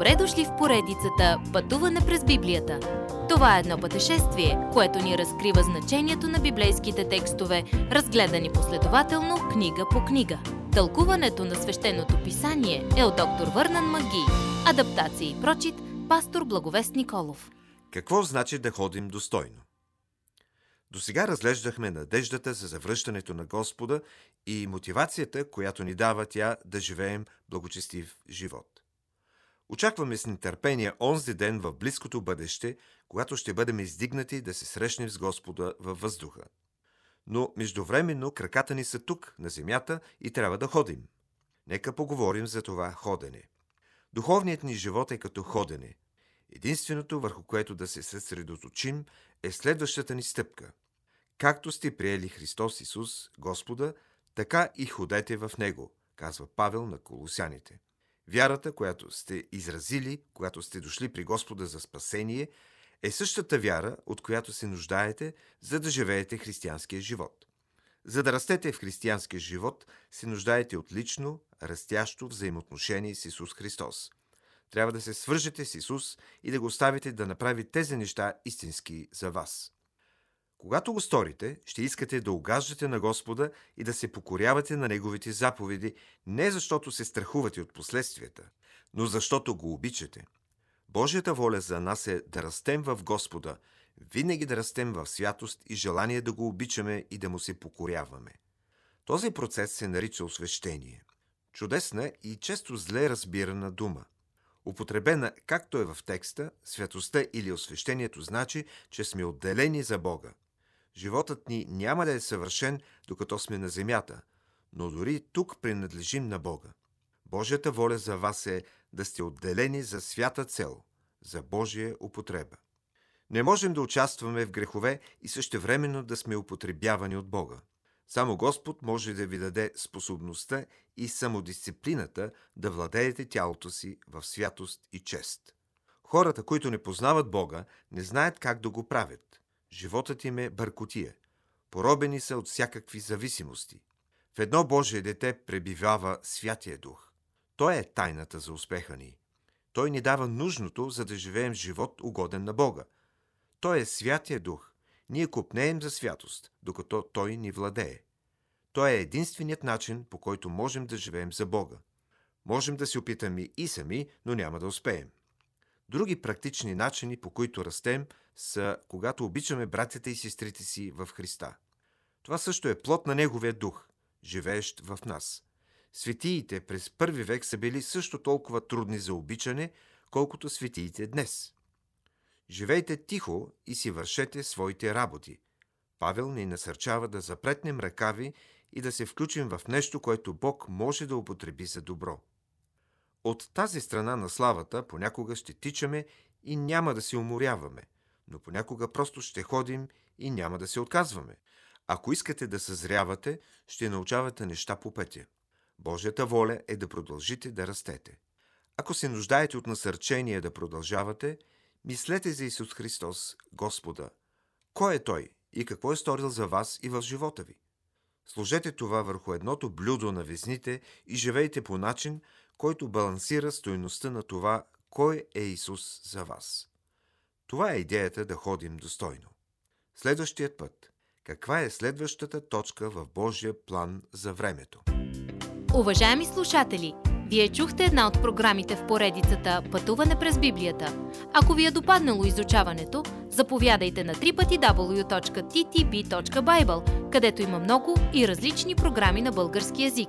Добре дошли в поредицата Пътуване през Библията. Това е едно пътешествие, което ни разкрива значението на библейските текстове, разгледани последователно книга по книга. Тълкуването на свещеното писание е от доктор Върнан Маги. Адаптация и прочит, пастор Благовест Николов. Какво значи да ходим достойно? До сега разглеждахме надеждата за завръщането на Господа и мотивацията, която ни дава тя да живеем благочестив живот. Очакваме с нетърпение онзи ден в близкото бъдеще, когато ще бъдем издигнати да се срещнем с Господа във въздуха. Но междувременно краката ни са тук, на земята, и трябва да ходим. Нека поговорим за това ходене. Духовният ни живот е като ходене. Единственото, върху което да се съсредоточим, е следващата ни стъпка. Както сте приели Христос Исус, Господа, така и ходете в Него, казва Павел на колосяните. Вярата, която сте изразили, когато сте дошли при Господа за спасение, е същата вяра, от която се нуждаете, за да живеете християнския живот. За да растете в християнския живот, се нуждаете от лично, растящо взаимоотношение с Исус Христос. Трябва да се свържете с Исус и да го оставите да направи тези неща истински за вас. Когато го сторите, ще искате да угаждате на Господа и да се покорявате на Неговите заповеди, не защото се страхувате от последствията, но защото го обичате. Божията воля за нас е да растем в Господа, винаги да растем в святост и желание да го обичаме и да му се покоряваме. Този процес се нарича освещение. Чудесна и често зле разбирана дума. Употребена както е в текста, святостта или освещението значи, че сме отделени за Бога. Животът ни няма да е съвършен, докато сме на земята, но дори тук принадлежим на Бога. Божията воля за вас е да сте отделени за свята цел, за Божия употреба. Не можем да участваме в грехове и същевременно да сме употребявани от Бога. Само Господ може да ви даде способността и самодисциплината да владеете тялото си в святост и чест. Хората, които не познават Бога, не знаят как да го правят. Животът им е бъркотия. Поробени са от всякакви зависимости. В едно Божие дете пребивава Святия Дух. Той е тайната за успеха ни. Той ни дава нужното, за да живеем живот угоден на Бога. Той е Святия Дух. Ние купнеем за святост, докато Той ни владее. Той е единственият начин, по който можем да живеем за Бога. Можем да се опитаме и сами, но няма да успеем. Други практични начини, по които растем, са когато обичаме братята и сестрите си в Христа. Това също е плод на Неговия дух, живеещ в нас. Светиите през първи век са били също толкова трудни за обичане, колкото светиите днес. Живейте тихо и си вършете своите работи. Павел ни насърчава да запретнем ръкави и да се включим в нещо, което Бог може да употреби за добро. От тази страна на славата понякога ще тичаме и няма да се уморяваме – но понякога просто ще ходим и няма да се отказваме. Ако искате да съзрявате, ще научавате неща по пътя. Божията воля е да продължите да растете. Ако се нуждаете от насърчение да продължавате, мислете за Исус Христос, Господа. Кой е Той и какво е сторил за вас и в живота ви? Сложете това върху едното блюдо на везните и живейте по начин, който балансира стоеността на това, кой е Исус за вас. Това е идеята да ходим достойно. Следващият път. Каква е следващата точка в Божия план за времето? Уважаеми слушатели, вие чухте една от програмите в поредицата Пътуване през Библията. Ако ви е допаднало изучаването, заповядайте на www.ttb.bible, където има много и различни програми на български язик.